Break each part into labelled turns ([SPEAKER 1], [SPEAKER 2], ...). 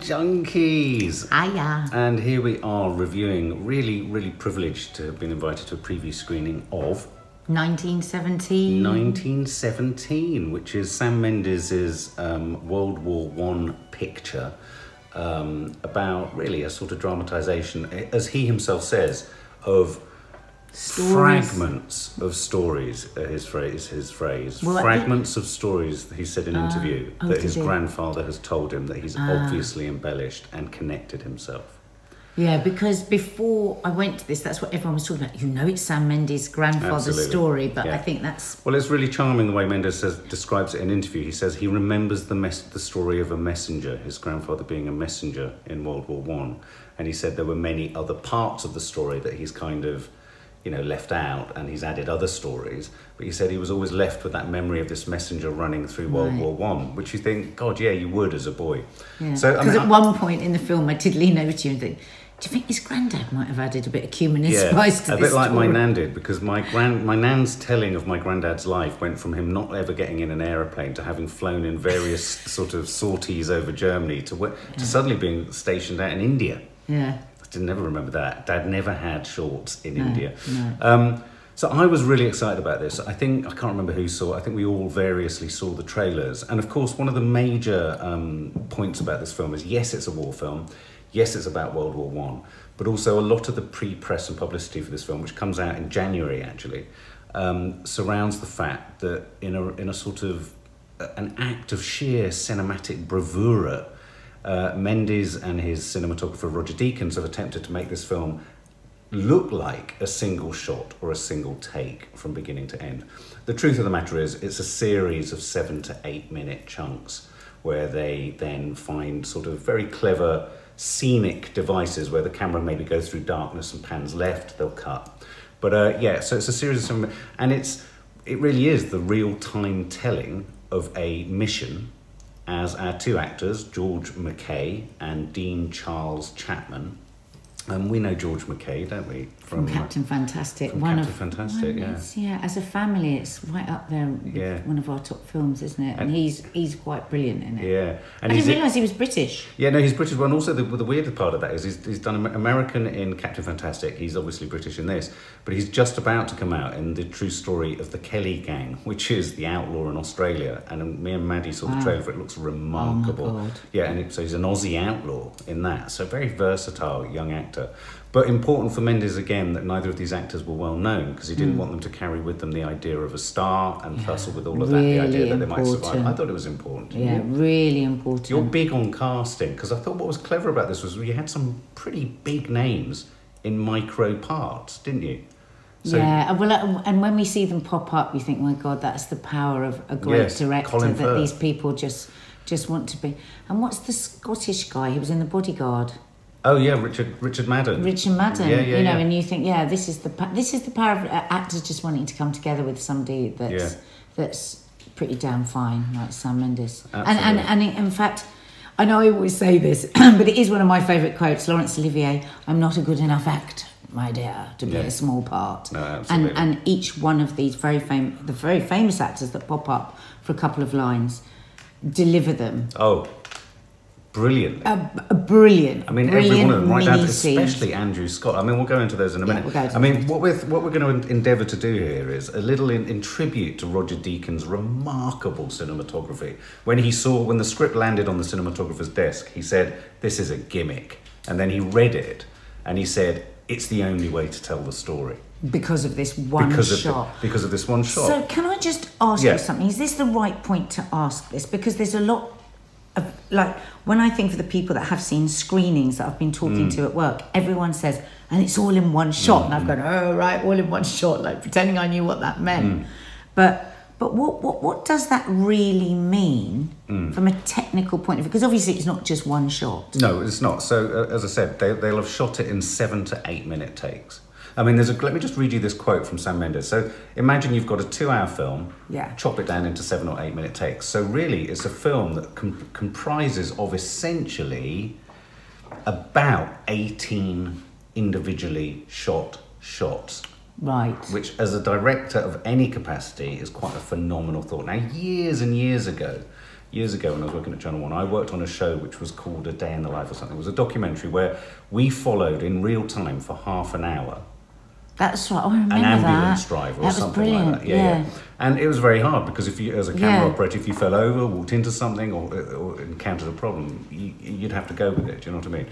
[SPEAKER 1] junkies!
[SPEAKER 2] Hiya.
[SPEAKER 1] And here we are reviewing, really, really privileged to have been invited to a preview screening of
[SPEAKER 2] 1917.
[SPEAKER 1] 1917, which is Sam Mendes's um, World War One picture um, about really a sort of dramatisation, as he himself says, of
[SPEAKER 2] Stories.
[SPEAKER 1] fragments of stories. Uh, his phrase, his phrase,
[SPEAKER 2] Well,
[SPEAKER 1] fragments of stories. He said in an interview
[SPEAKER 2] oh,
[SPEAKER 1] that his
[SPEAKER 2] he?
[SPEAKER 1] grandfather has told him that he's obviously embellished and connected himself.
[SPEAKER 2] Yeah, because before I went to this, that's what everyone was talking about. You know, it's Sam Mendes' grandfather's
[SPEAKER 1] Absolutely.
[SPEAKER 2] story, but
[SPEAKER 1] Yeah.
[SPEAKER 2] I think that's
[SPEAKER 1] Well, it's really charming the way Mendes says, describes it in an interview. He says he remembers the mess, the story of a messenger, his grandfather being a messenger in World War One, and he said there were many other parts of the story that he's kind of, you know, left out, and he's added other stories. But he said he was always left with that memory of this messenger running through World
[SPEAKER 2] Right.
[SPEAKER 1] War One, which you think, God, yeah, you would as a boy.
[SPEAKER 2] yeah.
[SPEAKER 1] So I
[SPEAKER 2] Because
[SPEAKER 1] mean,
[SPEAKER 2] at
[SPEAKER 1] I-
[SPEAKER 2] one point in the film, I did lean over to you and think, "Do you think his granddad might have added a bit of cumin and spice to
[SPEAKER 1] a
[SPEAKER 2] this A
[SPEAKER 1] bit like my nan did, because my grand, my nan's telling of my granddad's life went from him not ever getting in an aeroplane to having flown in various sort of sorties over Germany to, to suddenly being stationed out in India.
[SPEAKER 2] Yeah.
[SPEAKER 1] I did never remember that. Dad never had shorts in
[SPEAKER 2] No,
[SPEAKER 1] India.
[SPEAKER 2] no.
[SPEAKER 1] Um, so I was really excited about this. I think I can't remember who saw. it. I think we all variously saw the trailers. And of course, one of the major um, points about this film is yes, it's a war film. Yes, it's about World War One. But also a lot of the pre-press and publicity for this film, which comes out in January actually, um, surrounds the fact that in a in a sort of uh, an act of sheer cinematic bravura, uh, Mendes and his cinematographer Roger Deakins have attempted to make this film look like a single shot or a single take from beginning to end. The truth of the matter is, it's a series of seven to eight minute chunks where they then find sort of very clever scenic devices where the camera maybe goes through darkness and pans left, they'll cut. But uh, yeah, so it's a series of seven, and it's it really is the real time telling of a mission as our two actors, George McKay and Dean Charles Chapman. Um, we know George McKay, don't we?
[SPEAKER 2] From Captain Fantastic,
[SPEAKER 1] from
[SPEAKER 2] one
[SPEAKER 1] Captain
[SPEAKER 2] of
[SPEAKER 1] Fantastic,
[SPEAKER 2] one
[SPEAKER 1] yeah.
[SPEAKER 2] yeah. As a family, it's right up there.
[SPEAKER 1] Yeah.
[SPEAKER 2] one of our top films, isn't it? And,
[SPEAKER 1] And-
[SPEAKER 2] he's he's quite brilliant in it.
[SPEAKER 1] Yeah, and
[SPEAKER 2] I didn't realise he was British.
[SPEAKER 1] Yeah, no, he's British. Well, and also the, the weird part of that is he's, he's done Am- American in Captain Fantastic. He's obviously British in this, but he's just about to come out in the true story of the Kelly Gang, which is the outlaw in Australia. And um, me and Maddie saw the trailer for it. It looks remarkable.
[SPEAKER 2] God.
[SPEAKER 1] Yeah, and it, so he's an Aussie outlaw in that. So very versatile young actor. But important for Mendes again that neither of these actors were well known because he didn't mm. want them to carry with them the idea of a star and tussle with all of that, the idea that they might survive. I thought it was important.
[SPEAKER 2] Yeah, really important.
[SPEAKER 1] You're big on casting because I thought what was clever about this was you had some pretty big names in micro parts, didn't you?
[SPEAKER 2] yeah, and well, and when we see them pop up, you think, "My God, that's the power of a great
[SPEAKER 1] Yes,
[SPEAKER 2] director."
[SPEAKER 1] Colin
[SPEAKER 2] that
[SPEAKER 1] Firth.
[SPEAKER 2] these people just just want to be. And what's the Scottish guy who was in the Bodyguard?
[SPEAKER 1] Oh yeah, Richard Richard Madden.
[SPEAKER 2] Richard Madden.
[SPEAKER 1] Yeah, yeah,
[SPEAKER 2] you know,
[SPEAKER 1] yeah.
[SPEAKER 2] and you think, yeah, this is the this is the power of actors just wanting to come together with somebody that's
[SPEAKER 1] Yeah.
[SPEAKER 2] that's pretty damn fine, like Sam Mendes. And
[SPEAKER 1] Absolutely.
[SPEAKER 2] and and in fact. I know I always say this, but it is one of my favourite quotes. Laurence Olivier, I'm not a good enough actor, my dear, to play
[SPEAKER 1] Yeah.
[SPEAKER 2] a small part.
[SPEAKER 1] No,
[SPEAKER 2] and
[SPEAKER 1] absolutely.
[SPEAKER 2] and each one of these very famous, the very famous actors that pop up for a couple of lines, deliver them.
[SPEAKER 1] Oh, brilliant.
[SPEAKER 2] A, brilliant,
[SPEAKER 1] I mean, every one of them, right down, especially Andrew Scott. I mean, we'll go into those in a
[SPEAKER 2] Yeah,
[SPEAKER 1] minute.
[SPEAKER 2] we'll go into
[SPEAKER 1] I mean, what we're what we're going to endeavour to do here is a little in, in tribute to Roger Deakins' remarkable cinematography. When he saw when the script landed on the cinematographer's desk, he said, "This is a gimmick," and then he read it and he said, "It's the only way to tell the story
[SPEAKER 2] because of this one
[SPEAKER 1] because of
[SPEAKER 2] shot.
[SPEAKER 1] the, because of this one shot."
[SPEAKER 2] So, can I just ask
[SPEAKER 1] Yeah.
[SPEAKER 2] you something? Is this the right point to ask this? Because there's a lot of, like, when I think of the people that have seen screenings that I've been talking
[SPEAKER 1] Mm.
[SPEAKER 2] to at work, everyone says, and it's all in one shot. And I've
[SPEAKER 1] Mm-hmm.
[SPEAKER 2] gone, oh, right, all in one shot, like pretending I knew what that
[SPEAKER 1] Mm.
[SPEAKER 2] meant. But, but what, what, what does that really mean
[SPEAKER 1] Mm.
[SPEAKER 2] from a technical point of view? Because obviously it's not just one shot.
[SPEAKER 1] No, it's not. So, uh, as I said, they, they'll have shot it in seven to eight minute takes. I mean, there's a. Let me just read you this quote from Sam Mendes. So, imagine you've got a two-hour film.
[SPEAKER 2] Yeah.
[SPEAKER 1] Chop it down into seven or eight-minute takes. So, really, it's a film that com- comprises of essentially about eighteen individually shot shots
[SPEAKER 2] Right.
[SPEAKER 1] which as a director of any capacity is quite a phenomenal thought. Now, years and years ago, years ago when I was working at Channel One. I worked on a show which was called A Day in the Life or something. It was a documentary where we followed in real time for half an hour
[SPEAKER 2] That's right. Oh, I remember
[SPEAKER 1] an ambulance
[SPEAKER 2] that.
[SPEAKER 1] driver or
[SPEAKER 2] that was
[SPEAKER 1] something
[SPEAKER 2] brilliant.
[SPEAKER 1] like that. Yeah, yeah, And it was very hard because if you, as a camera
[SPEAKER 2] Yeah.
[SPEAKER 1] operator, if you fell over, walked into something, or, or encountered a problem, you, you'd have to go with it. Do you know what I mean?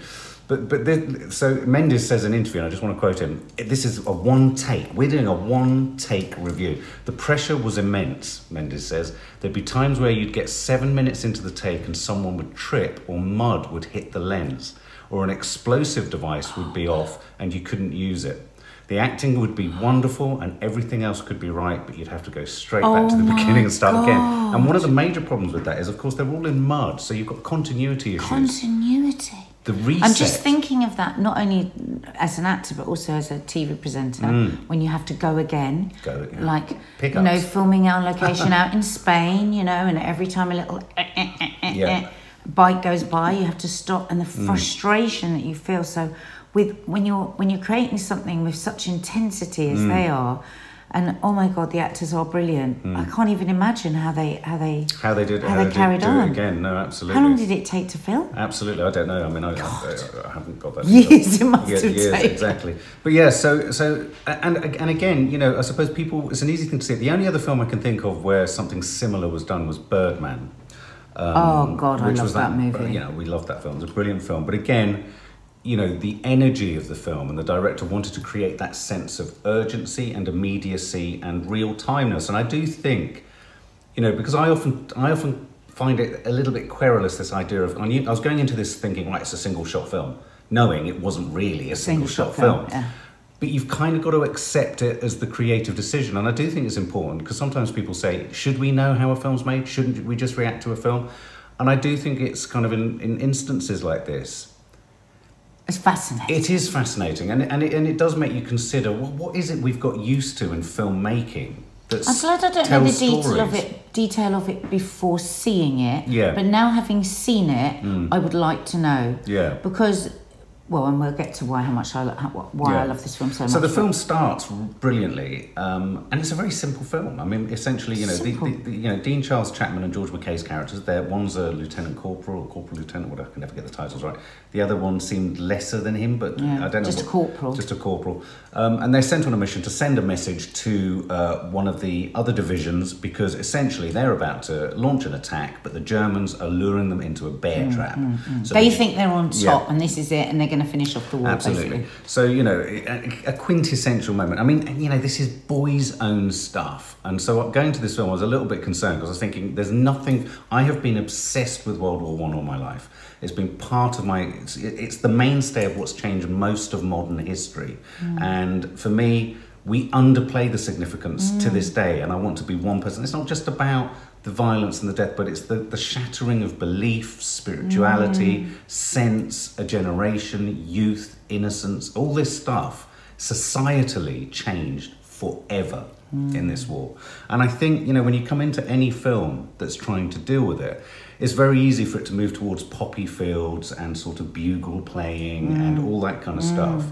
[SPEAKER 1] But but the, so Mendes says in an interview, and I just want to quote him: "This is a one take. We're doing a one take review. The pressure was immense." Mendes says there'd be times where you'd get seven minutes into the take and someone would trip or mud would hit the lens, or an explosive device would be off and you couldn't use it. The acting would be wonderful and everything else could be right, but you'd have to go straight back to
[SPEAKER 2] Oh
[SPEAKER 1] the beginning and start again. And one of the major problems with that is, of course, they're all in mud, so you've got continuity issues.
[SPEAKER 2] Continuity.
[SPEAKER 1] the reset.
[SPEAKER 2] I'm just thinking of that not only as an actor but also as a TV presenter when you have to go again.
[SPEAKER 1] Mm. Go again.
[SPEAKER 2] Like
[SPEAKER 1] Pickups.
[SPEAKER 2] you know, filming our location out in Spain, you know, and every time a little eh, eh, eh,
[SPEAKER 1] Yeah. Mm.
[SPEAKER 2] bike goes by, you have to stop, and the frustration that you feel. So, with when you're when you're creating something with such intensity as
[SPEAKER 1] Mm.
[SPEAKER 2] they are. And oh my God, the actors are brilliant. I can't even imagine how they how they
[SPEAKER 1] Mm. how they did,
[SPEAKER 2] how they
[SPEAKER 1] did
[SPEAKER 2] carried
[SPEAKER 1] do
[SPEAKER 2] on.
[SPEAKER 1] again. No, absolutely.
[SPEAKER 2] How long did it take to film?
[SPEAKER 1] Absolutely, I don't know. I mean, I, I, I haven't got that.
[SPEAKER 2] Years it must
[SPEAKER 1] Yeah,
[SPEAKER 2] have
[SPEAKER 1] years,
[SPEAKER 2] taken.
[SPEAKER 1] exactly. But yeah, so so and and again, you know, I suppose people. It's an easy thing to say. The only other film I can think of where something similar was done was Birdman.
[SPEAKER 2] oh God, I love
[SPEAKER 1] was
[SPEAKER 2] that movie.
[SPEAKER 1] You know, we loved that film. it's a brilliant film. But again, you know, the energy of the film and the director wanted to create that sense of urgency and immediacy and real timeness. And I do think, you know, because I often I often find it a little bit querulous this idea of I, knew, I was going into this thinking right, it's a single shot film, knowing it wasn't really a single, shot, film.
[SPEAKER 2] yeah.
[SPEAKER 1] But you've kind of got to accept it as the creative decision. And I do think it's important because sometimes people say, should we know how a film's made? Shouldn't we just react to a film? And I do think it's kind of in, in instances like this,
[SPEAKER 2] It's fascinating.
[SPEAKER 1] it is fascinating. And, and, it, and it does make you consider well, what is it we've got used to in filmmaking that's
[SPEAKER 2] I'm glad I don't know the
[SPEAKER 1] tells
[SPEAKER 2] detail of it, detail of it before seeing it.
[SPEAKER 1] Yeah. Mm.
[SPEAKER 2] But now having seen it, I would like to know.
[SPEAKER 1] Yeah.
[SPEAKER 2] Because, well, and we'll get to why how much I lo- how- why I love this film so,
[SPEAKER 1] So
[SPEAKER 2] much.
[SPEAKER 1] So
[SPEAKER 2] the
[SPEAKER 1] film starts brilliantly, um, and it's a very simple film. I mean, essentially, you know, the, the, the, you know, Dean Charles Chapman and George McKay's characters. There, one's a lieutenant corporal or corporal lieutenant. Whatever, I can never get the titles right. The other one seemed lesser than him, but
[SPEAKER 2] Yeah,
[SPEAKER 1] I don't know.
[SPEAKER 2] just a corporal.
[SPEAKER 1] Just a corporal, um, and they're sent on a mission to send a message to uh, one of the other divisions because essentially they're about to launch an attack, but the Germans are luring them into a bear trap. So
[SPEAKER 2] Mm, they think they're on
[SPEAKER 1] Yeah.
[SPEAKER 2] top and this is it and they're going to finish off the war,
[SPEAKER 1] Absolutely.
[SPEAKER 2] basically.
[SPEAKER 1] So you know, a, a quintessential moment. I mean, you know, this is boys' own stuff, and so going to this film, I was a little bit concerned because I was thinking, there's nothing. I have been obsessed with World War One all my life. It's been part of my. It's, it's the mainstay of what's changed most of modern history, mm. and for me. We underplay the significance to this day, and I want to be one person. It's not just about the violence and the death, but it's the, the shattering of belief, spirituality, mm. sense, a generation, youth, innocence, all this stuff societally changed forever in this mm. war. And I think, you know, when you come into any film that's trying to deal with it, it's very easy for it to move towards poppy fields and sort of bugle playing mm. and all that kind of stuff.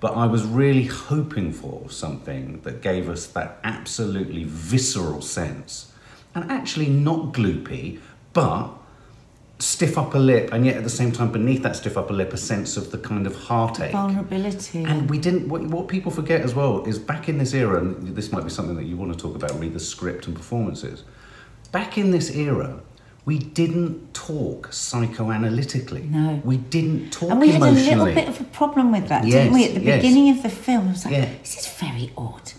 [SPEAKER 1] But I was really hoping for something that gave us that absolutely visceral sense and actually not gloopy, but stiff upper lip, and yet at the same time, beneath that stiff upper lip, a sense of the kind of heartache.
[SPEAKER 2] Vulnerability.
[SPEAKER 1] And we didn't. What, what people forget as well is back in this era, and this might be something that you want to talk about. Read the script and performances. Back in this era, we didn't talk psychoanalytically.
[SPEAKER 2] No.
[SPEAKER 1] we didn't talk
[SPEAKER 2] And we had a little bit of a problem with that,
[SPEAKER 1] Yes,
[SPEAKER 2] didn't we? At the
[SPEAKER 1] yes.
[SPEAKER 2] beginning of the film, I was like,
[SPEAKER 1] Yeah.
[SPEAKER 2] "This is very odd."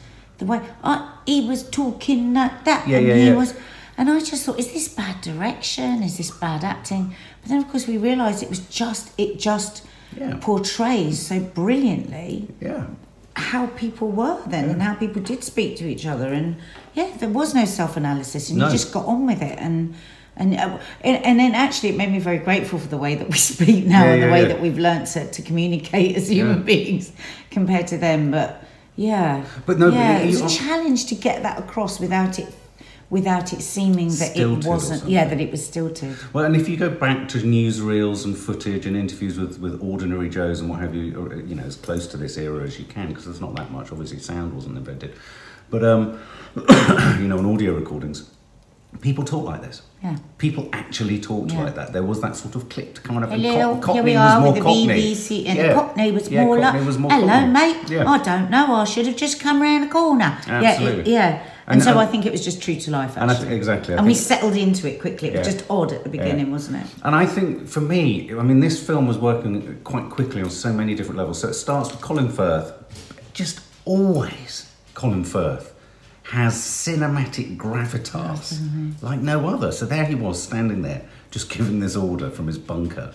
[SPEAKER 2] The way uh, he was talking like that,
[SPEAKER 1] Yeah,
[SPEAKER 2] and
[SPEAKER 1] yeah,
[SPEAKER 2] he
[SPEAKER 1] yeah.
[SPEAKER 2] was, and I just thought, "Is this bad direction? Is this bad acting?" But then, of course, we realised it was just it just
[SPEAKER 1] Yeah.
[SPEAKER 2] portrays so brilliantly
[SPEAKER 1] yeah,
[SPEAKER 2] how people were then and how people did speak to each other and yeah there was no self-analysis and
[SPEAKER 1] No.
[SPEAKER 2] you just got on with it and and, uh, and and then actually it made me very grateful for the way that we speak now
[SPEAKER 1] Yeah,
[SPEAKER 2] and the
[SPEAKER 1] yeah,
[SPEAKER 2] way
[SPEAKER 1] yeah.
[SPEAKER 2] that we've learnt to, to communicate as human
[SPEAKER 1] Yeah.
[SPEAKER 2] beings compared to them but yeah.
[SPEAKER 1] But no, but
[SPEAKER 2] yeah
[SPEAKER 1] you-
[SPEAKER 2] it was a challenge to get that across without it without it seeming that
[SPEAKER 1] Stilted
[SPEAKER 2] it wasn't. yeah that it was stilted.
[SPEAKER 1] Well, and if you go back to newsreels and footage and interviews with, with ordinary Joes and what have you, or, you know, as close to this era as you can, because there's not that much. Obviously, sound wasn't invented, but um, you know, on audio recordings, people talk like this.
[SPEAKER 2] Yeah.
[SPEAKER 1] People actually talked
[SPEAKER 2] Yeah.
[SPEAKER 1] like that. There was that sort of clipped kind of. and
[SPEAKER 2] Hello,
[SPEAKER 1] Cock-
[SPEAKER 2] here we are
[SPEAKER 1] was more
[SPEAKER 2] with the
[SPEAKER 1] Cockney.
[SPEAKER 2] BBC, and
[SPEAKER 1] Yeah.
[SPEAKER 2] the Cockney was
[SPEAKER 1] Yeah,
[SPEAKER 2] more
[SPEAKER 1] Cockney
[SPEAKER 2] like,
[SPEAKER 1] was more
[SPEAKER 2] "Hello,
[SPEAKER 1] Cockney."
[SPEAKER 2] mate.
[SPEAKER 1] Yeah.
[SPEAKER 2] I don't know. I should have just come round the corner."
[SPEAKER 1] Absolutely.
[SPEAKER 2] Yeah, it- yeah. And,
[SPEAKER 1] And-
[SPEAKER 2] so I think it was just true to life. Actually.
[SPEAKER 1] And think exactly. I
[SPEAKER 2] and we settled into it quickly. It was just odd at the beginning, wasn't it?
[SPEAKER 1] And I think for me, I mean, this film was working quite quickly on so many different levels. So it starts with Colin Firth, just always Colin Firth has cinematic gravitas like no other. So there he was standing there, just giving this order from his bunker,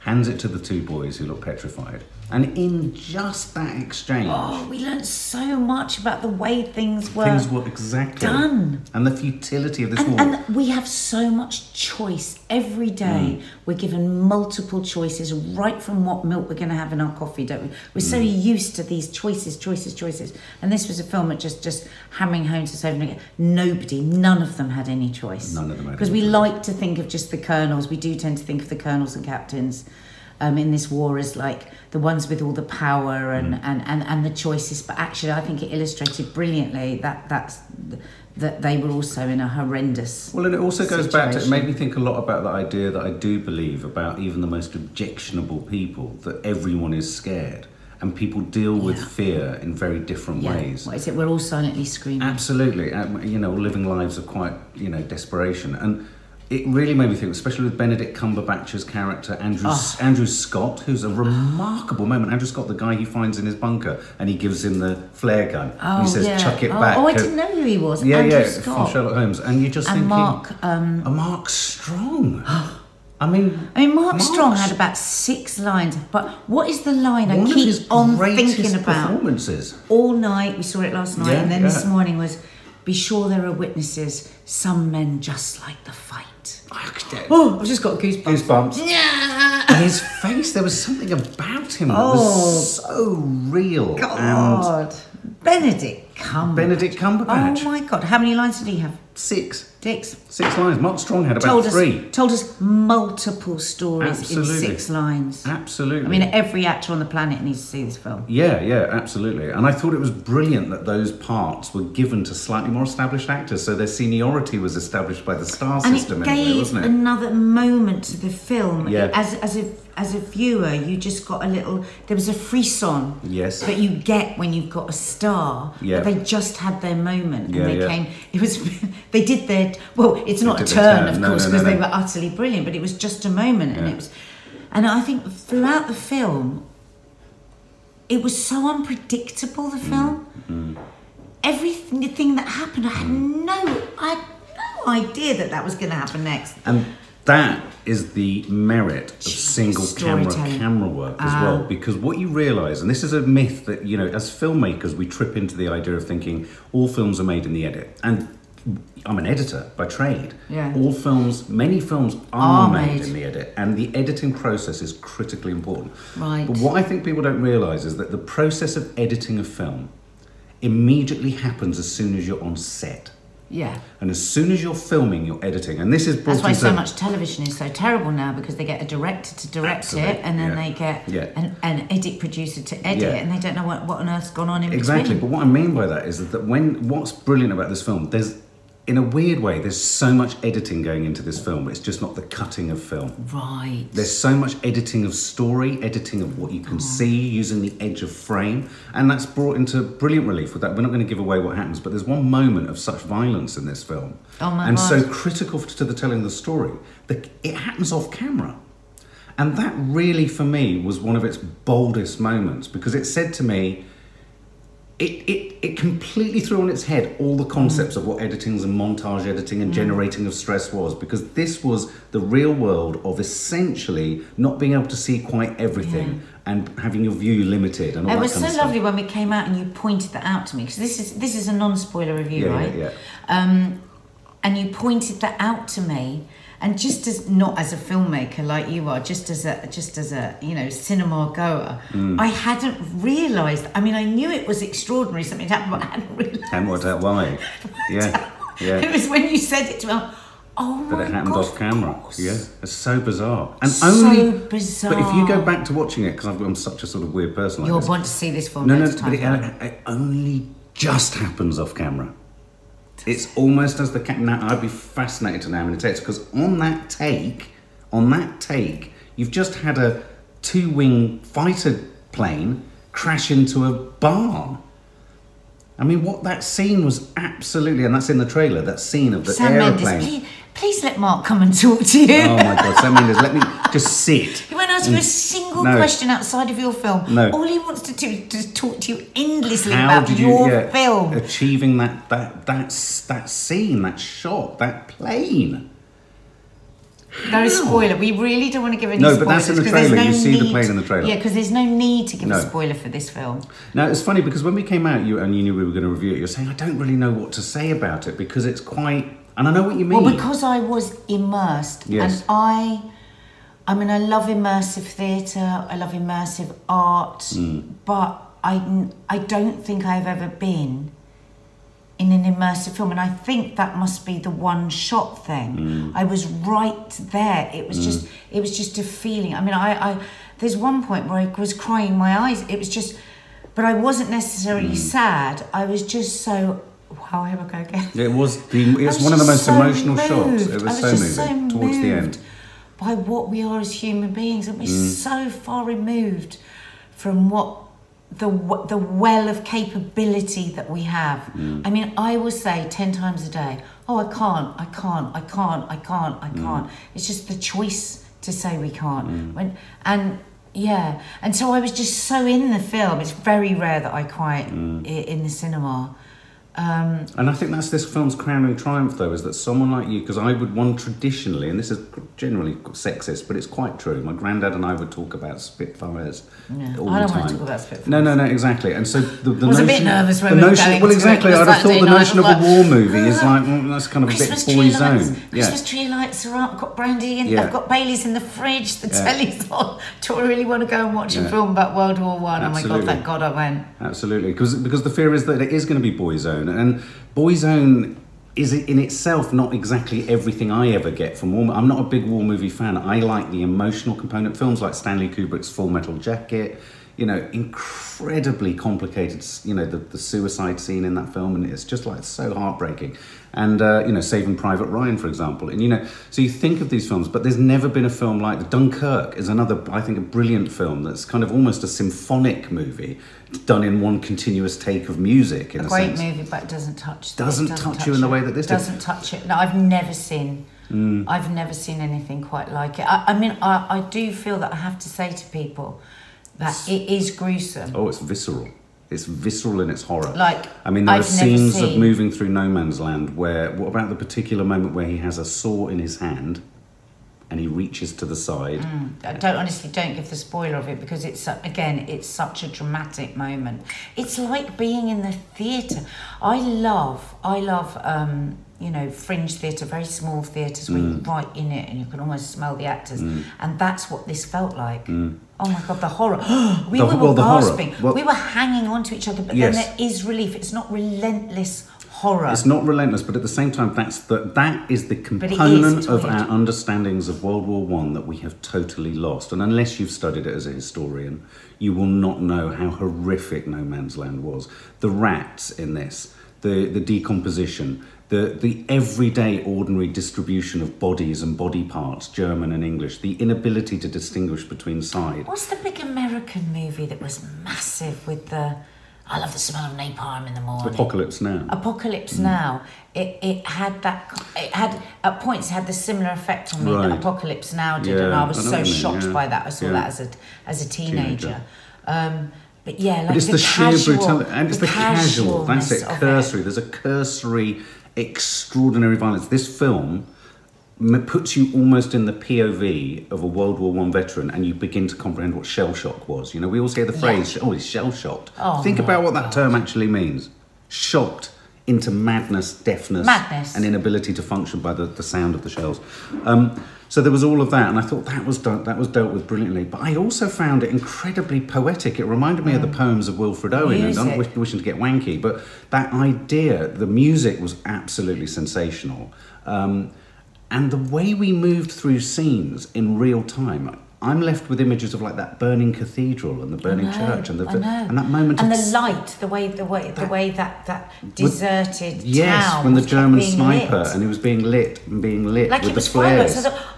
[SPEAKER 1] hands it to the two boys who look petrified. And in just that exchange,
[SPEAKER 2] Oh, we learned so much about the way things were.
[SPEAKER 1] things were exactly
[SPEAKER 2] done.
[SPEAKER 1] And the futility of this
[SPEAKER 2] and,
[SPEAKER 1] war.
[SPEAKER 2] and we have so much choice every day.
[SPEAKER 1] Mm.
[SPEAKER 2] We're given multiple choices right from what milk we're going to have in our coffee, don't we? We're so
[SPEAKER 1] Mm.
[SPEAKER 2] used to these choices, choices, choices. And this was a film that just just hammering home to so many. Nobody, none of them had any choice.
[SPEAKER 1] None of them had
[SPEAKER 2] because we
[SPEAKER 1] choice.
[SPEAKER 2] like to think of just the colonels. We do tend to think of the colonels and captains. Um, in this war as like the ones with all the power and,
[SPEAKER 1] Mm.
[SPEAKER 2] and, and, and the choices but actually I think it illustrated brilliantly that that's that they were also in a horrendous
[SPEAKER 1] Well, and it also goes back to it made me think a lot about the idea that I do believe about even the most objectionable people that everyone is scared and people deal with
[SPEAKER 2] Yeah.
[SPEAKER 1] fear in very different
[SPEAKER 2] yeah.
[SPEAKER 1] ways.
[SPEAKER 2] What is it? We're all silently screaming.
[SPEAKER 1] Absolutely, um, you know, living lives of quite you know desperation, and it really made me think, especially with Benedict Cumberbatch's character Andrew
[SPEAKER 2] Oh.
[SPEAKER 1] Andrew Scott, who's a remarkable moment. Andrew Scott, the guy he finds in his bunker, and he gives him the flare gun, and he says,
[SPEAKER 2] yeah.
[SPEAKER 1] "Chuck it
[SPEAKER 2] oh,
[SPEAKER 1] back."
[SPEAKER 2] Oh, I didn't know who he was.
[SPEAKER 1] yeah,
[SPEAKER 2] Andrew
[SPEAKER 1] yeah,
[SPEAKER 2] Scott.
[SPEAKER 1] from Sherlock Holmes, and you're just
[SPEAKER 2] and
[SPEAKER 1] thinking,
[SPEAKER 2] Mark. Um,
[SPEAKER 1] a Mark Strong. I mean,
[SPEAKER 2] I mean, Mark Strong had about six lines, but what is the line I keep on thinking about
[SPEAKER 1] performances.
[SPEAKER 2] all night? We saw it last night,
[SPEAKER 1] Yeah,
[SPEAKER 2] and then this morning was, "Be sure there are witnesses. Some men just like the fight." Oh, I've just got goosebumps.
[SPEAKER 1] Goosebumps.
[SPEAKER 2] Yeah.
[SPEAKER 1] And his face, there was something about him that
[SPEAKER 2] Oh.
[SPEAKER 1] was so real. And
[SPEAKER 2] God, Benedict Cumberbatch.
[SPEAKER 1] Benedict Cumberbatch.
[SPEAKER 2] Oh my God, how many lines did he have?
[SPEAKER 1] six.
[SPEAKER 2] Six.
[SPEAKER 1] Six lines. Mark Strong had about
[SPEAKER 2] Told us,
[SPEAKER 1] three.
[SPEAKER 2] told us multiple stories
[SPEAKER 1] Absolutely.
[SPEAKER 2] in six lines.
[SPEAKER 1] Absolutely.
[SPEAKER 2] I mean, every actor on the planet needs to see this film.
[SPEAKER 1] yeah, yeah, absolutely. And I thought it was brilliant that those parts were given to slightly more established actors, so their seniority was established by the star
[SPEAKER 2] and
[SPEAKER 1] system
[SPEAKER 2] it
[SPEAKER 1] in a
[SPEAKER 2] gave
[SPEAKER 1] wasn't it?
[SPEAKER 2] another moment to the film.
[SPEAKER 1] Yeah.
[SPEAKER 2] As as a as a viewer, you just got a little. There was a frisson.
[SPEAKER 1] Yes.
[SPEAKER 2] That you get when you've got a star.
[SPEAKER 1] Yeah.
[SPEAKER 2] They just had their moment, and
[SPEAKER 1] Yeah,
[SPEAKER 2] they
[SPEAKER 1] yeah.
[SPEAKER 2] came. It was. They did their. Well, it's not a turn,
[SPEAKER 1] turn.
[SPEAKER 2] of
[SPEAKER 1] No,
[SPEAKER 2] course,
[SPEAKER 1] no,
[SPEAKER 2] because
[SPEAKER 1] no,
[SPEAKER 2] they were utterly brilliant. But it was just a moment, and it was. And I think throughout the film, it was so unpredictable. The film.
[SPEAKER 1] Mm,
[SPEAKER 2] Everything that happened, I had no. I had no idea that that was going to happen next.
[SPEAKER 1] And that is the merit of single camera camera work as
[SPEAKER 2] Ah.
[SPEAKER 1] well. Because what you realise, and this is a myth that, you know, as filmmakers, we trip into the idea of thinking all films are made in the edit. And I'm an editor by trade.
[SPEAKER 2] Yeah.
[SPEAKER 1] All films, many films are,
[SPEAKER 2] Are
[SPEAKER 1] made,
[SPEAKER 2] made.
[SPEAKER 1] in the edit, and the editing process is critically important.
[SPEAKER 2] Right.
[SPEAKER 1] But what I think people don't realise is that the process of editing a film immediately happens as soon as you're on set.
[SPEAKER 2] Yeah.
[SPEAKER 1] And as soon as you're filming, you're editing. And this is
[SPEAKER 2] That's why so much television is so terrible now because they get a director to direct
[SPEAKER 1] Absolutely,
[SPEAKER 2] it and then
[SPEAKER 1] yeah.
[SPEAKER 2] they get
[SPEAKER 1] Yeah.
[SPEAKER 2] an, an edit producer to edit
[SPEAKER 1] Yeah.
[SPEAKER 2] and they don't know what, what on earth's gone on in
[SPEAKER 1] Exactly,
[SPEAKER 2] between.
[SPEAKER 1] but what I mean by that is that when what's brilliant about this film, there's in a weird way, there's so much editing going into this film. It's just not the cutting of film.
[SPEAKER 2] Right.
[SPEAKER 1] There's so much editing of story, editing of what you can uh-huh. see, using the edge of frame, and that's brought into brilliant relief with that. We're not going to give away what happens, but there's one moment of such violence in this film,
[SPEAKER 2] Oh my
[SPEAKER 1] and so critical to the telling of the story that it happens off camera. And that really, for me, was one of its boldest moments because it said to me, it, it, it completely threw on its head all the concepts of what editing and montage editing and generating of stress was because this was the real world of essentially not being able to see quite everything and having your view limited and all
[SPEAKER 2] It
[SPEAKER 1] that
[SPEAKER 2] was so lovely when we came out and you pointed that out to me because this is this is a non-spoiler review,
[SPEAKER 1] Yeah,
[SPEAKER 2] right?
[SPEAKER 1] yeah,
[SPEAKER 2] Um, and you pointed that out to me, and just as not as a filmmaker like you are, just as a just as a you know cinema goer,
[SPEAKER 1] Mm.
[SPEAKER 2] I hadn't realised. I mean, I knew it was extraordinary something happened, but I hadn't realised.
[SPEAKER 1] And worked out why. Yeah, yeah It
[SPEAKER 2] was when you said it to me. Oh
[SPEAKER 1] But it happened
[SPEAKER 2] God,
[SPEAKER 1] off camera.
[SPEAKER 2] of.
[SPEAKER 1] Yeah, it's so bizarre. And
[SPEAKER 2] So
[SPEAKER 1] only.
[SPEAKER 2] bizarre.
[SPEAKER 1] But if you go back to watching it, because I'm such a sort of weird person like
[SPEAKER 2] You'll
[SPEAKER 1] this.
[SPEAKER 2] want to see this film
[SPEAKER 1] No, no, but it, it only just happens off camera. It's almost as the captain. Now, I'd be fascinated to know how many takes because on that take, on that take, you've just had a two-wing fighter plane crash into a barn. I mean, what that scene was absolutely, and that's in the trailer. That scene of the
[SPEAKER 2] Sam
[SPEAKER 1] aeroplane.
[SPEAKER 2] Mendes, please, please let Mark come and talk to you.
[SPEAKER 1] Oh my God, Sam Mendes, let me just sit.
[SPEAKER 2] He won't ask you a single
[SPEAKER 1] No.
[SPEAKER 2] question outside of your film.
[SPEAKER 1] No.
[SPEAKER 2] All he wants to do is just talk to you endlessly
[SPEAKER 1] How
[SPEAKER 2] about
[SPEAKER 1] you
[SPEAKER 2] your
[SPEAKER 1] yeah,
[SPEAKER 2] film.
[SPEAKER 1] achieving that that that that scene, that shot, that plane?
[SPEAKER 2] No spoiler. We really don't want to give any
[SPEAKER 1] No, but
[SPEAKER 2] spoilers.
[SPEAKER 1] that's in the trailer.
[SPEAKER 2] No
[SPEAKER 1] You see the plane in the trailer.
[SPEAKER 2] Yeah, because there's no need to give
[SPEAKER 1] No.
[SPEAKER 2] a spoiler for this film.
[SPEAKER 1] Now it's funny because when we came out, you and you knew we were going to review it. You're saying I don't really know what to say about it because it's quite, and I know what you mean.
[SPEAKER 2] Well, because I was immersed,
[SPEAKER 1] Yes.
[SPEAKER 2] and I, I mean, I love immersive theatre. I love immersive art,
[SPEAKER 1] Mm.
[SPEAKER 2] but I, I don't think I've ever been in an immersive film, and I think that must be the one shot thing.
[SPEAKER 1] Mm.
[SPEAKER 2] I was right there. It was just, it was just a feeling. I mean, I, I, there's one point where I was crying my eyes. It was just, but I wasn't necessarily
[SPEAKER 1] Mm.
[SPEAKER 2] sad. I was just so. Wow, here we go again.
[SPEAKER 1] it was the, it's
[SPEAKER 2] was
[SPEAKER 1] one of the most
[SPEAKER 2] so
[SPEAKER 1] emotional shots. It
[SPEAKER 2] I
[SPEAKER 1] was, so moving towards the end.
[SPEAKER 2] By what we are as human beings, and we're
[SPEAKER 1] Mm.
[SPEAKER 2] so far removed from what the the well of capability that we have.
[SPEAKER 1] Mm.
[SPEAKER 2] I mean, I will say ten times a day, "Oh, I can't, I can't, I can't, I can't, I
[SPEAKER 1] Mm.
[SPEAKER 2] can't." It's just the choice to say we can't. When and yeah, and so I was just so in the film. It's very rare that I cry
[SPEAKER 1] Mm.
[SPEAKER 2] in the cinema. Um,
[SPEAKER 1] And I think that's this film's crowning triumph, though, is that someone like you, because I would one traditionally, and this is generally sexist, but it's quite true. My granddad and I would talk about Spitfires
[SPEAKER 2] Yeah,
[SPEAKER 1] all
[SPEAKER 2] I
[SPEAKER 1] the
[SPEAKER 2] don't
[SPEAKER 1] time.
[SPEAKER 2] want to talk about Spitfires.
[SPEAKER 1] No, no, no, exactly. And so the, the
[SPEAKER 2] I was a
[SPEAKER 1] notion,
[SPEAKER 2] bit nervous when
[SPEAKER 1] the
[SPEAKER 2] we were
[SPEAKER 1] notion, well, exactly. I'd have thought the notion of
[SPEAKER 2] was
[SPEAKER 1] a war movie is like mm, that's kind of a
[SPEAKER 2] Christmas
[SPEAKER 1] bit
[SPEAKER 2] tree
[SPEAKER 1] boys'
[SPEAKER 2] lights.
[SPEAKER 1] own.
[SPEAKER 2] Christmas tree lights are up. Got brandy in.
[SPEAKER 1] Yeah.
[SPEAKER 2] I've got Bailey's in the fridge. The
[SPEAKER 1] Yeah.
[SPEAKER 2] telly's on. Do I really want to go and watch a film about World War One? Oh my god! Thank God I went.
[SPEAKER 1] Absolutely, because because the fear is that it is going to be boys' own, and boys' own is in itself not exactly everything I ever get from war. I'm not a big war movie fan. I like the emotional component. Films like Stanley Kubrick's Full Metal Jacket, you know, incredibly complicated. You know, the, the suicide scene in that film, and it's just like so heartbreaking. And uh, you know, Saving Private Ryan, for example, and you know, so you think of these films, but there's never been a film like Dunkirk. Is another, I think, a brilliant film that's kind of almost a symphonic movie done in one continuous take of music. In a,
[SPEAKER 2] A great
[SPEAKER 1] sense.
[SPEAKER 2] movie, but it doesn't touch. it
[SPEAKER 1] Doesn't touch you in the way that this did.
[SPEAKER 2] doesn't touch it. No, I've never seen.
[SPEAKER 1] Mm.
[SPEAKER 2] I've never seen anything quite like it. I, I mean, I, I do feel that I have to say to people that it is gruesome.
[SPEAKER 1] Oh, it's visceral. It's visceral in its horror.
[SPEAKER 2] Like,
[SPEAKER 1] I mean, there
[SPEAKER 2] I've
[SPEAKER 1] are scenes of moving through no man's land where. What about the particular moment where he has a saw in his hand, and he reaches to the side?
[SPEAKER 2] I don't honestly don't give the spoiler of it because it's again it's such a dramatic moment. It's like being in the theatre. I love I love um, you know fringe theatre, very small theatres where
[SPEAKER 1] Mm.
[SPEAKER 2] you're right in it and you can almost smell the actors, and that's what this felt like. Oh my god, the horror! we
[SPEAKER 1] The-
[SPEAKER 2] were
[SPEAKER 1] well,
[SPEAKER 2] gasping.
[SPEAKER 1] Well-
[SPEAKER 2] we were hanging on to each other, but
[SPEAKER 1] Yes.
[SPEAKER 2] then there is relief. It's not relentless horror.
[SPEAKER 1] It's not relentless, but at the same time, that's the, that is the component
[SPEAKER 2] it's
[SPEAKER 1] of our understandings of World War One that we have totally lost. And unless you've studied it as a historian, you will not know how horrific No Man's Land was. The rats in this, the the decomposition, the the everyday ordinary distribution of bodies and body parts, German and English, the inability to distinguish between side.
[SPEAKER 2] What's the big American movie that was massive with the? I love the smell of napalm in the morning.
[SPEAKER 1] Apocalypse Now.
[SPEAKER 2] Apocalypse
[SPEAKER 1] Mm.
[SPEAKER 2] Now. It, it had that. It had at points had the similar effect on me
[SPEAKER 1] Right.
[SPEAKER 2] that Apocalypse Now did, and I was
[SPEAKER 1] I
[SPEAKER 2] so
[SPEAKER 1] mean,
[SPEAKER 2] shocked
[SPEAKER 1] yeah,
[SPEAKER 2] by that. I saw
[SPEAKER 1] yeah.
[SPEAKER 2] that as a as a teenager.
[SPEAKER 1] Teenager.
[SPEAKER 2] Um, but yeah, like
[SPEAKER 1] But it's the, sheer
[SPEAKER 2] casual,
[SPEAKER 1] brutality, and it's the, casual. That's it. Cursory. There's a cursory, extraordinary violence. This film puts you almost in the POV of a World War One veteran, and you begin to comprehend what shell shock was. You know, we always hear the phrase, "Oh, he's shell shocked."
[SPEAKER 2] Oh,
[SPEAKER 1] Think about what that term actually means. Shocked into madness, deafness,
[SPEAKER 2] Madness.
[SPEAKER 1] and inability to function by the, the sound of the shells. Um, so there was all of that, and I thought that was done, that was dealt with brilliantly. But I also found it incredibly poetic. It reminded me of the poems of Wilfred Owen, and I'm
[SPEAKER 2] Mm.
[SPEAKER 1] Wish- wishing to get wanky, but that idea, the music was absolutely sensational. Um, and the way we moved through scenes in real time, I'm left with images of like that burning cathedral and the burning
[SPEAKER 2] know,
[SPEAKER 1] church and the and that moment
[SPEAKER 2] and the light, the way the way the
[SPEAKER 1] That-
[SPEAKER 2] way that that deserted
[SPEAKER 1] Yes,
[SPEAKER 2] town Yes,
[SPEAKER 1] when the German sniper
[SPEAKER 2] lit.
[SPEAKER 1] and it was being lit and being lit
[SPEAKER 2] like
[SPEAKER 1] with
[SPEAKER 2] it
[SPEAKER 1] the
[SPEAKER 2] was fireworks.
[SPEAKER 1] flares.
[SPEAKER 2] I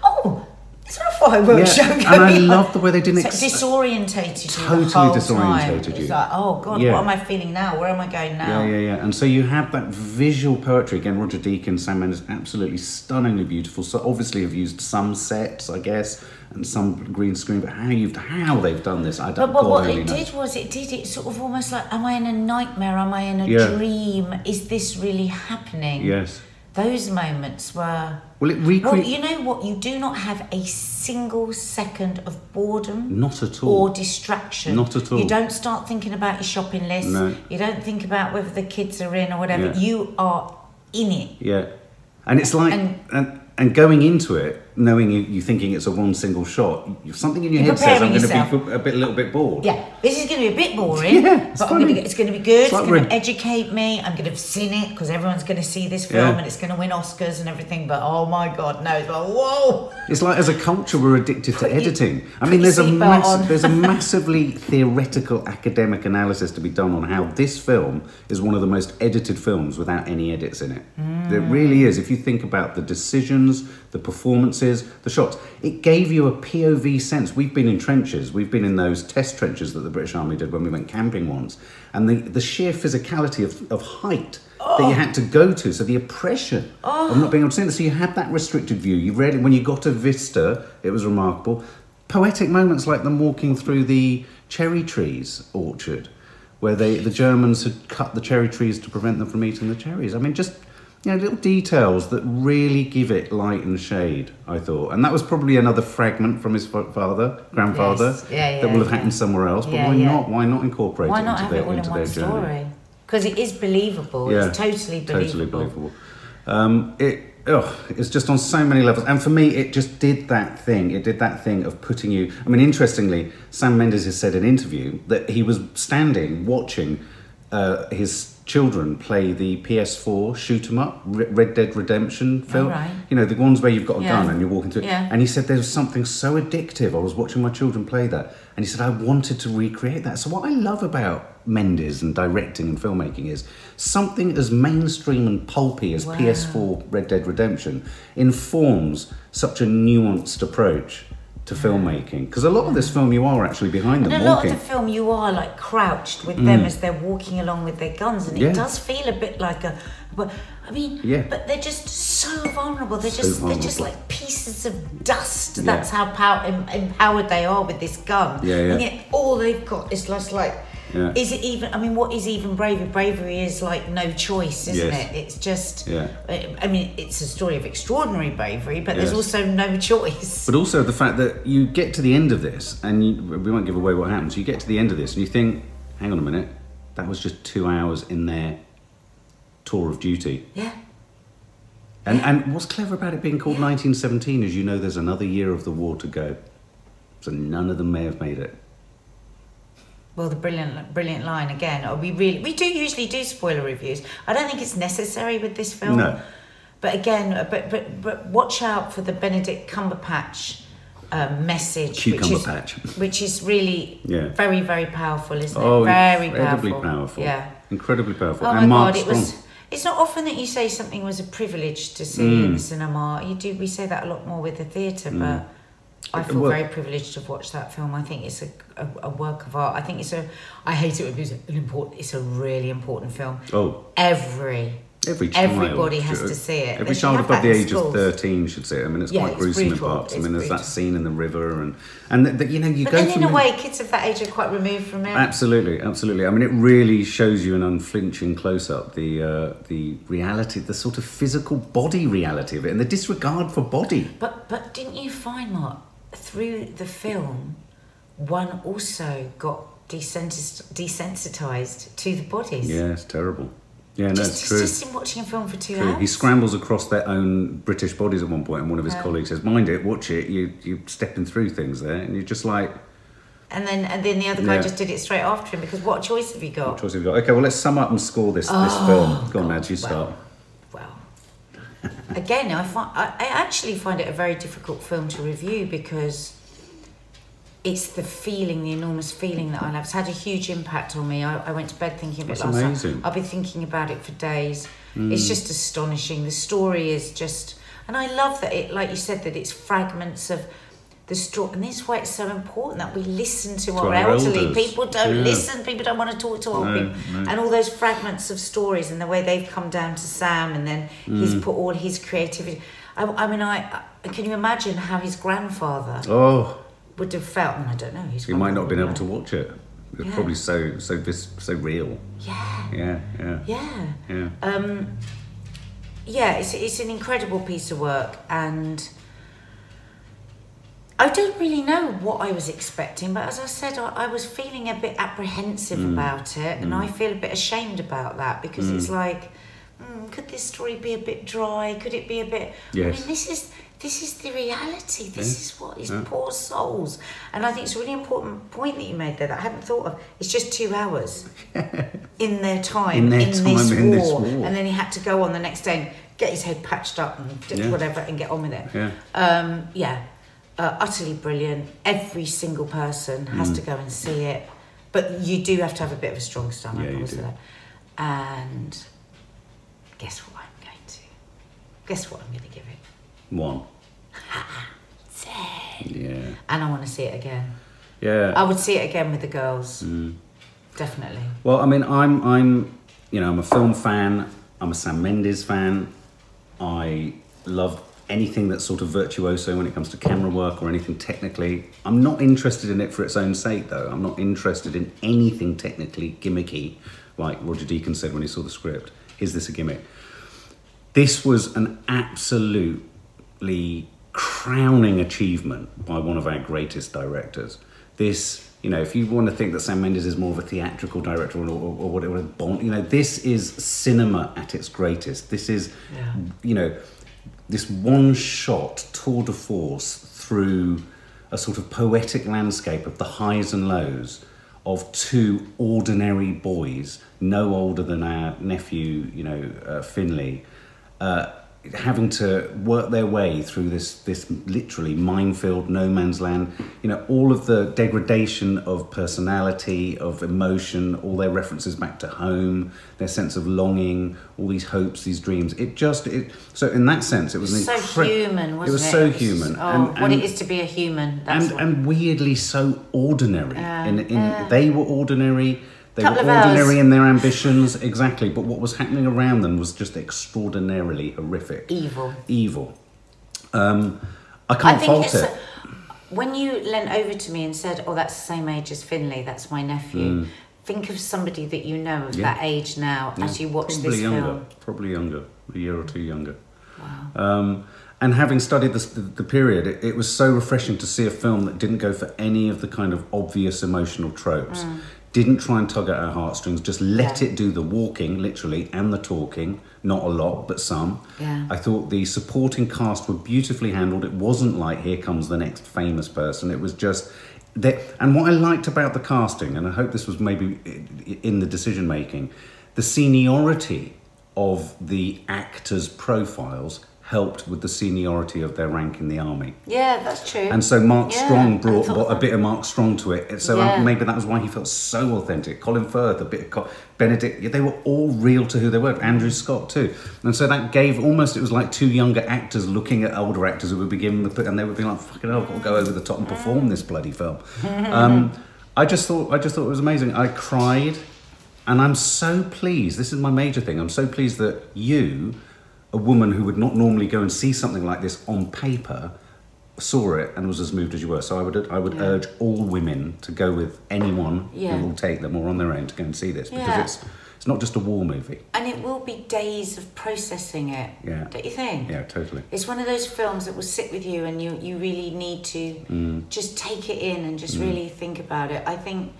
[SPEAKER 2] it's not a fireworks
[SPEAKER 1] Yeah,
[SPEAKER 2] show
[SPEAKER 1] and I
[SPEAKER 2] on.
[SPEAKER 1] love the way they didn't
[SPEAKER 2] So
[SPEAKER 1] ex-
[SPEAKER 2] disorientated you
[SPEAKER 1] Totally disorientated
[SPEAKER 2] time.
[SPEAKER 1] you.
[SPEAKER 2] It's like, oh god,
[SPEAKER 1] Yeah.
[SPEAKER 2] what am I feeling now? Where am I going now?
[SPEAKER 1] Yeah, yeah, yeah. And so you have that visual poetry again. Roger Deakins, Sam Mendes, absolutely stunningly beautiful. So obviously have used some sets, I guess, and some green screen. But how you've how they've done this, I don't.
[SPEAKER 2] Know.
[SPEAKER 1] But
[SPEAKER 2] what it
[SPEAKER 1] knows.
[SPEAKER 2] did was it did it sort of almost like, am I in a nightmare? Am I in a
[SPEAKER 1] Yeah.
[SPEAKER 2] dream? Is this really happening?
[SPEAKER 1] Yes.
[SPEAKER 2] Those moments were.
[SPEAKER 1] Well, it
[SPEAKER 2] Well,
[SPEAKER 1] recreates.
[SPEAKER 2] you know what? You do not have a single second of boredom
[SPEAKER 1] Not at all or
[SPEAKER 2] distraction.
[SPEAKER 1] Not at all.
[SPEAKER 2] You don't start thinking about your shopping list.
[SPEAKER 1] No.
[SPEAKER 2] You don't think about whether the kids are in or whatever.
[SPEAKER 1] Yeah.
[SPEAKER 2] You are in it.
[SPEAKER 1] Yeah, and it's like
[SPEAKER 2] And-
[SPEAKER 1] and and, going into it, knowing you, you thinking it's a one single shot, something in your
[SPEAKER 2] You're
[SPEAKER 1] head says I'm going to be a bit, a little bit bored.
[SPEAKER 2] Yeah, this is going to be a bit boring.
[SPEAKER 1] Yeah, it's
[SPEAKER 2] but I'm gonna it's going to be good. It's,
[SPEAKER 1] like
[SPEAKER 2] going to educate me. I'm going to have seen it because everyone's going to see this film
[SPEAKER 1] Yeah.
[SPEAKER 2] and it's going to win Oscars and everything. But oh my god, no! It's like whoa.
[SPEAKER 1] It's like as a culture we're addicted to editing. I mean, there's a mass, there's a massively theoretical academic analysis to be done on how this film is one of the most edited films without any edits in it. It
[SPEAKER 2] Mm.
[SPEAKER 1] really is. If you think about the decisions, the performances, the shots, it gave you a POV sense. We've been in trenches. We've been in those test trenches that the British Army did when we went camping once, and the the sheer physicality of, of height. That you oh. had to go to, so the oppression of not being able to see it. So you had that restricted view. You read it when you got a Vista. It was remarkable. Poetic moments like them walking through the cherry trees orchard, where they the Germans had cut the cherry trees to prevent them from eating the cherries. I mean, just you know, little details that really give it light and shade. I thought, and that was probably another fragment from his father, grandfather,
[SPEAKER 2] Yes. Yeah,
[SPEAKER 1] that will have
[SPEAKER 2] yeah.
[SPEAKER 1] happened somewhere else. But
[SPEAKER 2] Yeah,
[SPEAKER 1] why
[SPEAKER 2] yeah.
[SPEAKER 1] not? Why not incorporate
[SPEAKER 2] Why
[SPEAKER 1] it
[SPEAKER 2] not
[SPEAKER 1] into their
[SPEAKER 2] it
[SPEAKER 1] into their journey?
[SPEAKER 2] story? Because it is believable. It's totally believable.
[SPEAKER 1] Totally believable. Um, it, ugh, it's just on so many levels. And for me, it just did that thing. It did that thing of putting you. I mean, interestingly, Sam Mendes has said in an interview that he was standing watching uh, his children play the PS4 shoot 'em up, Red Dead Redemption film.
[SPEAKER 2] right.
[SPEAKER 1] You know, the ones where you've got a
[SPEAKER 2] Yeah.
[SPEAKER 1] gun and you're walking through.
[SPEAKER 2] Yeah.
[SPEAKER 1] And he said there was something so addictive. I was watching my children play that. And he said, I wanted to recreate that. So, what I love about Mendes and directing and filmmaking is something as mainstream and pulpy as
[SPEAKER 2] Wow.
[SPEAKER 1] PS4 Red Dead Redemption informs such a nuanced approach to filmmaking. Because a lot of this film, you are actually behind them.
[SPEAKER 2] And a lot
[SPEAKER 1] walking.
[SPEAKER 2] of the film, you are like crouched with them as they're walking along with their guns, and
[SPEAKER 1] Mm. Yeah.
[SPEAKER 2] it does feel a bit like a. But I mean,
[SPEAKER 1] Yeah.
[SPEAKER 2] but they're just so vulnerable. They're
[SPEAKER 1] So
[SPEAKER 2] just they're just like pieces of dust.
[SPEAKER 1] Yeah.
[SPEAKER 2] That's how pow- em- empowered they are with this gun.
[SPEAKER 1] Yeah, yeah.
[SPEAKER 2] And yet all they've got is just like.
[SPEAKER 1] Yeah.
[SPEAKER 2] Is it even? I mean, what is even bravery? Bravery is like no choice, isn't
[SPEAKER 1] Yes.
[SPEAKER 2] it? It's just.
[SPEAKER 1] Yeah.
[SPEAKER 2] I mean, it's a story of extraordinary bravery, but there's also no choice.
[SPEAKER 1] But also the fact that you get to the end of this, and you, we won't give away what happens. You get to the end of this, and you think, "Hang on a minute, that was just two hours in their tour of duty."
[SPEAKER 2] Yeah.
[SPEAKER 1] And and what's clever about it being called 1917 is you know there's another year of the war to go, so none of them may have made it.
[SPEAKER 2] Well, the brilliant, brilliant line again. Oh, we really, we do usually do spoiler reviews. I don't think it's necessary with this film.
[SPEAKER 1] No.
[SPEAKER 2] But again, uh, but but but watch out for the Benedict Cumberbatch um, message,
[SPEAKER 1] Cucumber
[SPEAKER 2] which is
[SPEAKER 1] patch.
[SPEAKER 2] which is really
[SPEAKER 1] Yeah.
[SPEAKER 2] very very powerful, isn't
[SPEAKER 1] Oh,
[SPEAKER 2] it? Very
[SPEAKER 1] incredibly
[SPEAKER 2] powerful.
[SPEAKER 1] powerful.
[SPEAKER 2] Yeah.
[SPEAKER 1] incredibly powerful.
[SPEAKER 2] Oh my
[SPEAKER 1] and Mark
[SPEAKER 2] god, it was. It's not often that you say something was a privilege to see
[SPEAKER 1] Mm.
[SPEAKER 2] in the cinema. You do. We say that a lot more with the theatre, but I feel very privileged to have watched that film. I think it's a, a, a work of art. I think it's a. I hate it when people an important. It's a really important film.
[SPEAKER 1] Oh,
[SPEAKER 2] Every
[SPEAKER 1] every child.
[SPEAKER 2] Everybody has
[SPEAKER 1] should-
[SPEAKER 2] to see it.
[SPEAKER 1] Every child above the age of 13 should see it. I mean, it's
[SPEAKER 2] Yeah,
[SPEAKER 1] quite
[SPEAKER 2] it's
[SPEAKER 1] gruesome
[SPEAKER 2] brutal.
[SPEAKER 1] in parts. I
[SPEAKER 2] It's
[SPEAKER 1] mean, there's that scene in the river, and and the- you know you
[SPEAKER 2] But
[SPEAKER 1] go
[SPEAKER 2] then, in a way, kids of that age are quite removed from it.
[SPEAKER 1] Absolutely, absolutely. I mean, it really shows you an unflinching close up the uh, the reality, the sort of physical body reality of it, and the disregard for body.
[SPEAKER 2] But but didn't you find Mark through the film, one also got desensitized to the bodies.
[SPEAKER 1] Yeah, it's terrible. Yeah, no,
[SPEAKER 2] just,
[SPEAKER 1] it's true.
[SPEAKER 2] just in watching a film for two
[SPEAKER 1] True.
[SPEAKER 2] hours.
[SPEAKER 1] He scrambles across their own British bodies at one point, and one of his
[SPEAKER 2] Yeah.
[SPEAKER 1] colleagues says, "Mind it, watch it. You you're stepping through things there, and you're just like,
[SPEAKER 2] And then and then the other guy
[SPEAKER 1] Yeah.
[SPEAKER 2] just did it straight after him because what choice have you got?
[SPEAKER 1] what choice have you got? Okay, well, let's sum up and score this this
[SPEAKER 2] Oh,
[SPEAKER 1] film. Go on,
[SPEAKER 2] God,
[SPEAKER 1] lads, you start.
[SPEAKER 2] Well. Again, I find I, I actually find it a very difficult film to review because it's the feeling, the enormous feeling that I have. It's had a huge impact on me. I, I went to bed thinking about it last
[SPEAKER 1] amazing.
[SPEAKER 2] night. I'll be thinking about it for days. Hmm. It's just astonishing. The story is just, and I love that it, like you said, that it's fragments of the story. And this is why it's so important that we listen to, our,
[SPEAKER 1] our
[SPEAKER 2] elderly.
[SPEAKER 1] elders.
[SPEAKER 2] People don't
[SPEAKER 1] Yeah.
[SPEAKER 2] listen. People don't want to talk to old
[SPEAKER 1] No,
[SPEAKER 2] people.
[SPEAKER 1] no.
[SPEAKER 2] And all those fragments of stories and the way they've come down to Sam, and then he's
[SPEAKER 1] Mm.
[SPEAKER 2] put all his creativity. I, I mean, I, I can you imagine how his grandfather
[SPEAKER 1] Oh,
[SPEAKER 2] would have felt? And I don't know. His
[SPEAKER 1] you might not have been able to watch it. It's
[SPEAKER 2] Yeah.
[SPEAKER 1] probably so so vis- so real. Yeah, yeah,
[SPEAKER 2] Yeah, yeah.
[SPEAKER 1] yeah.
[SPEAKER 2] Um, yeah, it's, it's an incredible piece of work, and I don't really know what I was expecting, but as I said, I, I was feeling a bit apprehensive
[SPEAKER 1] Mm.
[SPEAKER 2] about it, and I feel a bit ashamed about that because it's like, mm, could this story be a bit dry? Could it be a bit? I mean, this is this is the reality. This is what these
[SPEAKER 1] Yeah.
[SPEAKER 2] poor souls. And I think it's a really important point that you made there that I hadn't thought of. It's just two hours in their time
[SPEAKER 1] In their
[SPEAKER 2] this,
[SPEAKER 1] time in
[SPEAKER 2] war.
[SPEAKER 1] this war.
[SPEAKER 2] and then he had to go on the next day and get his head patched up and
[SPEAKER 1] Yeah.
[SPEAKER 2] whatever and get on with it.
[SPEAKER 1] Yeah.
[SPEAKER 2] Um, yeah, uh, utterly brilliant. Every single person has
[SPEAKER 1] Mm.
[SPEAKER 2] to go and see it, but you do have to have a bit of a strong stomach.
[SPEAKER 1] Yeah, you do.
[SPEAKER 2] And guess what I'm going to? Guess what I'm going to give it?
[SPEAKER 1] One.
[SPEAKER 2] Ten.
[SPEAKER 1] Yeah.
[SPEAKER 2] And I want to see it again.
[SPEAKER 1] Yeah.
[SPEAKER 2] I would see it again with the girls.
[SPEAKER 1] Mm.
[SPEAKER 2] Definitely.
[SPEAKER 1] Well, I mean, I'm, I'm, you know, I'm a film fan. I'm a Sam Mendes fan. I love anything that's sort of virtuoso when it comes to camera work or anything technically. I'm not interested in it for its own sake, though. I'm not interested in anything technically gimmicky, like Roger Deakins said when he saw the script. Is this a gimmick? This was an absolutely crowning achievement by one of our greatest directors. This, you know, if you want to think that Sam Mendes is more of a theatrical director or, or, or whatever, you know, this is cinema at its greatest. This is,
[SPEAKER 2] Yeah.
[SPEAKER 1] you know, this one shot tour de force through a sort of poetic landscape of the highs and lows of two ordinary boys, no older than our nephew, you know, uh, Finley, uh, having to work their way through this this literally minefield, no man's land. You know, all of the degradation of personality, of emotion, all their references back to home, their sense of longing, all these hopes, these dreams. It just it. So in that sense, it was
[SPEAKER 2] so
[SPEAKER 1] incre-
[SPEAKER 2] human, wasn't it?
[SPEAKER 1] Was so
[SPEAKER 2] It was-
[SPEAKER 1] human,
[SPEAKER 2] Oh,
[SPEAKER 1] and,
[SPEAKER 2] what it is to be a human. That's
[SPEAKER 1] and, and weirdly so ordinary.
[SPEAKER 2] Yeah,
[SPEAKER 1] in, in
[SPEAKER 2] yeah.
[SPEAKER 1] they were ordinary. They
[SPEAKER 2] Couple
[SPEAKER 1] were ordinary in their ambitions, exactly. But what was happening around them was just extraordinarily horrific
[SPEAKER 2] evil.
[SPEAKER 1] evil. Um, I
[SPEAKER 2] I
[SPEAKER 1] can't
[SPEAKER 2] think
[SPEAKER 1] fault it.
[SPEAKER 2] a- when you leant over to me and said, "Oh, that's the same age as Finley. That's my nephew." Think of somebody that you know of
[SPEAKER 1] Mm. Yeah.
[SPEAKER 2] that age now
[SPEAKER 1] Yeah,
[SPEAKER 2] as you watch
[SPEAKER 1] probably
[SPEAKER 2] this
[SPEAKER 1] younger,
[SPEAKER 2] film.
[SPEAKER 1] probably younger, a year or two younger.
[SPEAKER 2] Wow.
[SPEAKER 1] Um, and having studied this, the, the period, it, it was so refreshing to see a film that didn't go for any of the kind of obvious emotional tropes. Didn't try and tug at our heartstrings, just let.
[SPEAKER 2] Yeah.
[SPEAKER 1] it do the walking, literally, and the talking. Not a lot, but some.
[SPEAKER 2] Yeah.
[SPEAKER 1] I thought the supporting cast were beautifully handled. It wasn't like here comes the next famous person. It was just that. And what I liked about the casting, and I hope this was maybe in the decision making, the seniority of the actors' profiles helped with the seniority of their rank in the army.
[SPEAKER 2] Yeah, that's true.
[SPEAKER 1] And so Mark
[SPEAKER 2] Yeah,
[SPEAKER 1] Strong brought, a bit of Mark Strong to it. So uh,
[SPEAKER 2] Yeah.
[SPEAKER 1] maybe that was why he felt so authentic. Colin Firth, a bit of Co- Benedict, they were all real to who they were. Andrew Scott too. And so that gave almost, it was like two younger actors looking at older actors who would be given the, put, and they would be like, fucking hell, I've got to go over the top and perform this bloody film. um, I just thought, I just thought it was amazing. I cried and I'm so pleased. This is my major thing. I'm so pleased that you, a woman who would not normally go and see something like this on paper, saw it and was as moved as you were. So I would I would
[SPEAKER 2] Yeah.
[SPEAKER 1] urge all women to go with anyone
[SPEAKER 2] Yeah.
[SPEAKER 1] who will take them or on their own to go and see this because
[SPEAKER 2] Yeah.
[SPEAKER 1] it's it's not just a war movie.
[SPEAKER 2] and it will be days of processing it.
[SPEAKER 1] Yeah.
[SPEAKER 2] Don't you think?
[SPEAKER 1] Yeah, totally.
[SPEAKER 2] It's one of those films that will sit with you and you, you really need to
[SPEAKER 1] Mm.
[SPEAKER 2] just take it in and just really think about it. I think,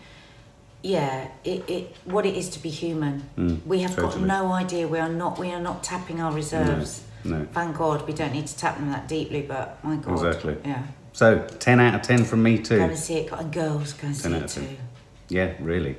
[SPEAKER 2] yeah, it, it what it is to be human.
[SPEAKER 1] Mm,
[SPEAKER 2] we have got no idea. We are not we are not tapping our reserves.
[SPEAKER 1] No.
[SPEAKER 2] Thank God we don't need to tap them that deeply, but my God.
[SPEAKER 1] Exactly.
[SPEAKER 2] Yeah.
[SPEAKER 1] So ten out of ten from me
[SPEAKER 2] Go
[SPEAKER 1] too.
[SPEAKER 2] and see it. And girls, go and see
[SPEAKER 1] 10 out
[SPEAKER 2] it
[SPEAKER 1] of 10.
[SPEAKER 2] too.
[SPEAKER 1] Yeah, really.